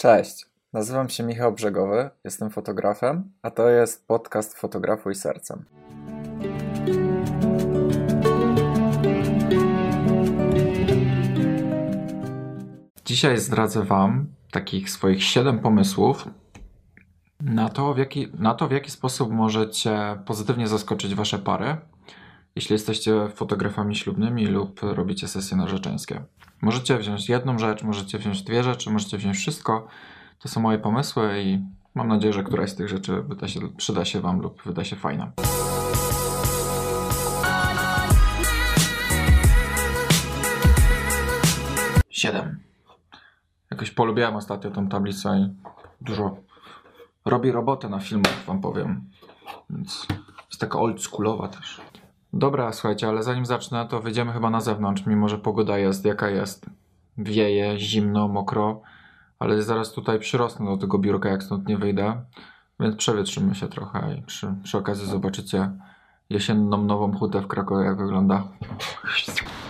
Cześć, nazywam się Michał Brzegowy, jestem fotografem, a to jest podcast Fotografuj Sercem. Dzisiaj zdradzę Wam takich swoich 7 pomysłów na to, w jaki, na to, w jaki sposób możecie pozytywnie zaskoczyć Wasze pary, jeśli jesteście fotografami ślubnymi lub robicie sesje narzeczeńskie. Możecie wziąć jedną rzecz, możecie wziąć dwie rzeczy, możecie wziąć wszystko. To są moje pomysły i mam nadzieję, że któraś z tych rzeczy wyda się, przyda się Wam lub wyda się fajna. Siedem. Jakoś polubiłem ostatnio tą tablicę i dużo robi robotę na filmach, Wam powiem. Więc jest taka oldschoolowa też. Dobra, słuchajcie, ale zanim zacznę, to wyjdziemy chyba na zewnątrz, mimo że pogoda jest jaka jest. Wieje, zimno, mokro, ale zaraz tutaj przyrosnę do tego biurka, jak stąd nie wyjdę. Więc przewietrzymy się trochę i przy, przy okazji zobaczycie jesienną nową hutę w Krakowie, jak wygląda.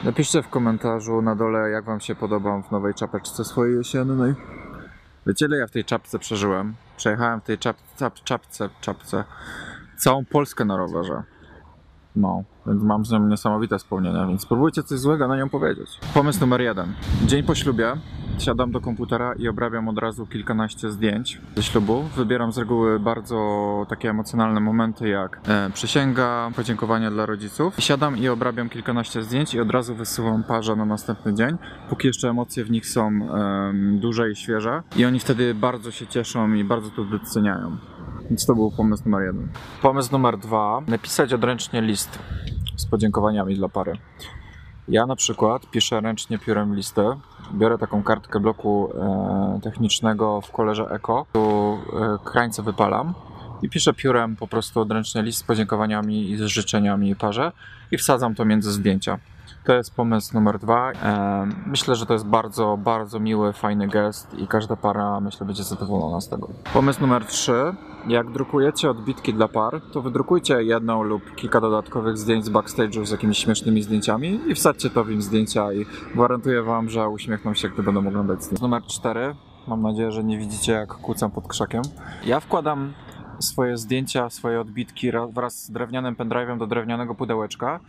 Napiszcie w komentarzu na dole, jak wam się podobam w nowej czapeczce swojej jesiennej. Wiecie, ile ja w tej czapce przeżyłem? Przejechałem w tej czap, czap, czapce, czapce całą Polskę na rowerze. No, więc mam z nią niesamowite wspomnienia, więc spróbujcie coś złego na nią powiedzieć. Pomysł numer jeden. Dzień po ślubie siadam do komputera i obrabiam od razu kilkanaście zdjęć ze ślubu. Wybieram z reguły bardzo takie emocjonalne momenty jak e, przysięga, podziękowania dla rodziców. Siadam i obrabiam kilkanaście zdjęć i od razu wysyłam parze na następny dzień, póki jeszcze emocje w nich są e, duże i świeże. I oni wtedy bardzo się cieszą i bardzo to doceniają. Więc to był pomysł numer jeden. Pomysł numer dwa. Napisać odręcznie list z podziękowaniami dla pary. Ja na przykład piszę ręcznie piórem listę. Biorę taką kartkę bloku e, technicznego w kolorze Eko. Tu e, krańce wypalam i piszę piórem po prostu odręcznie list z podziękowaniami i z życzeniami parze i wsadzam to między zdjęcia. To jest pomysł numer dwa. E, myślę, że to jest bardzo, bardzo miły, fajny gest i każda para, myślę, będzie zadowolona z tego. Pomysł numer trzy. Jak drukujecie odbitki dla par, to wydrukujcie jedną lub kilka dodatkowych zdjęć z backstage'u z jakimiś śmiesznymi zdjęciami i wsadźcie to w im zdjęcia i gwarantuję wam, że uśmiechną się, gdy będą oglądać zdjęcia. Numer cztery. Mam nadzieję, że nie widzicie, jak kłócam pod krzakiem. Ja wkładam swoje zdjęcia, swoje odbitki wraz z drewnianym pendrive'em do drewnianego pudełeczka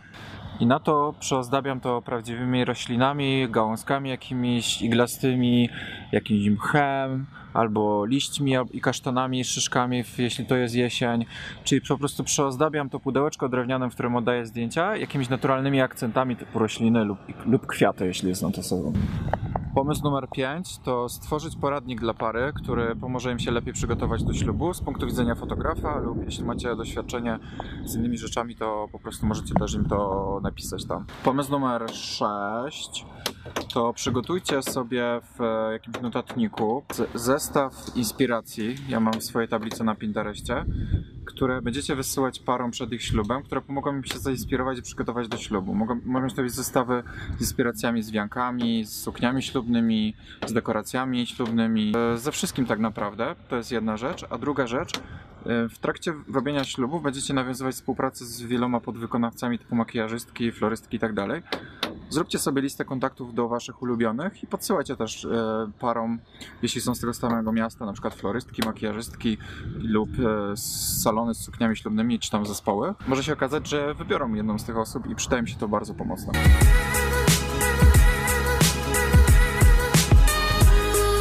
i na to przyozdabiam to prawdziwymi roślinami, gałązkami jakimiś iglastymi, jakimś mchem, albo liśćmi i kasztanami, szyszkami, jeśli to jest jesień. Czyli po prostu przyozdabiam to pudełeczko drewnianym, w którym oddaję zdjęcia, jakimiś naturalnymi akcentami typu rośliny lub, lub kwiaty, jeśli jest na to sezon. Pomysł numer 5 to stworzyć poradnik dla pary, który pomoże im się lepiej przygotować do ślubu z punktu widzenia fotografa lub jeśli macie doświadczenie z innymi rzeczami, to po prostu możecie też im to napisać tam. Pomysł numer 6 to przygotujcie sobie w jakimś notatniku zestaw inspiracji. Ja mam swoje tablice na Pinterestie, które będziecie wysyłać parom przed ich ślubem, które pomogą im się zainspirować i przygotować do ślubu. Mogą, mogą to być zestawy z inspiracjami z wiankami, z sukniami ślubnymi, z dekoracjami ślubnymi, e, ze wszystkim tak naprawdę. To jest jedna rzecz. A druga rzecz, e, w trakcie robienia ślubów będziecie nawiązywać współpracę z wieloma podwykonawcami typu makijażystki, florystki itd. Zróbcie sobie listę kontaktów do Waszych ulubionych i podsyłajcie też e, parom, jeśli są z tego samego miasta, na przykład florystki, makijażystki lub e, salony z sukniami ślubnymi, czy tam zespoły. Może się okazać, że wybiorą jedną z tych osób i przydaje mi się to bardzo pomocne.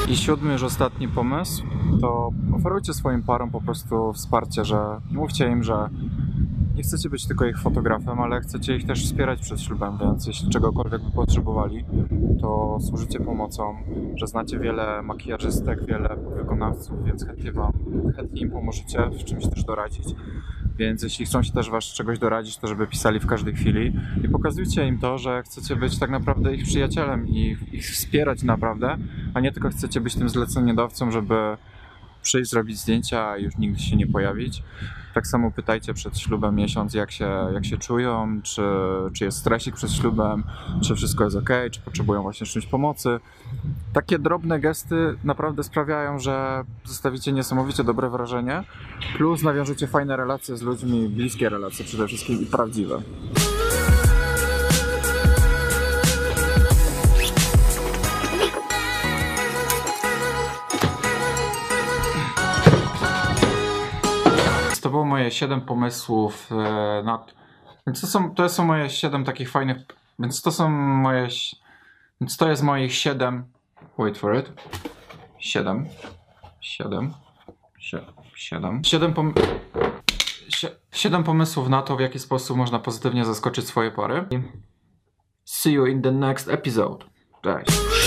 I siódmy, już ostatni pomysł, to oferujcie swoim parom po prostu wsparcie, że mówcie im, że nie chcecie być tylko ich fotografem, ale chcecie ich też wspierać przed ślubem, więc jeśli czegokolwiek by potrzebowali, to służycie pomocą, że znacie wiele makijażystek, wiele wykonawców, więc chętnie wam, chętnie im pomożecie w czymś też doradzić. Więc jeśli chcą się też was czegoś doradzić, to żeby pisali w każdej chwili i pokazujcie im to, że chcecie być tak naprawdę ich przyjacielem i ich wspierać naprawdę, a nie tylko chcecie być tym zleceniodawcą, żeby przyjść, zrobić zdjęcia i już nigdy się nie pojawić. Tak samo pytajcie przed ślubem miesiąc, jak się, jak się czują, czy, czy jest stresik przed ślubem, czy wszystko jest ok, czy potrzebują właśnie czymś pomocy. Takie drobne gesty naprawdę sprawiają, że zostawicie niesamowicie dobre wrażenie, plus nawiążecie fajne relacje z ludźmi, bliskie relacje przede wszystkim i prawdziwe. Było moje 7 pomysłów e, na. Więc to są, to są moje 7 takich fajnych. Więc to są moje. Więc to jest moich 7. Wait for it. 7. 7. 7. 7 pom... sie- Siedem pomysłów na to, w jaki sposób można pozytywnie zaskoczyć swoje pary. See you in the next episode. Cześć.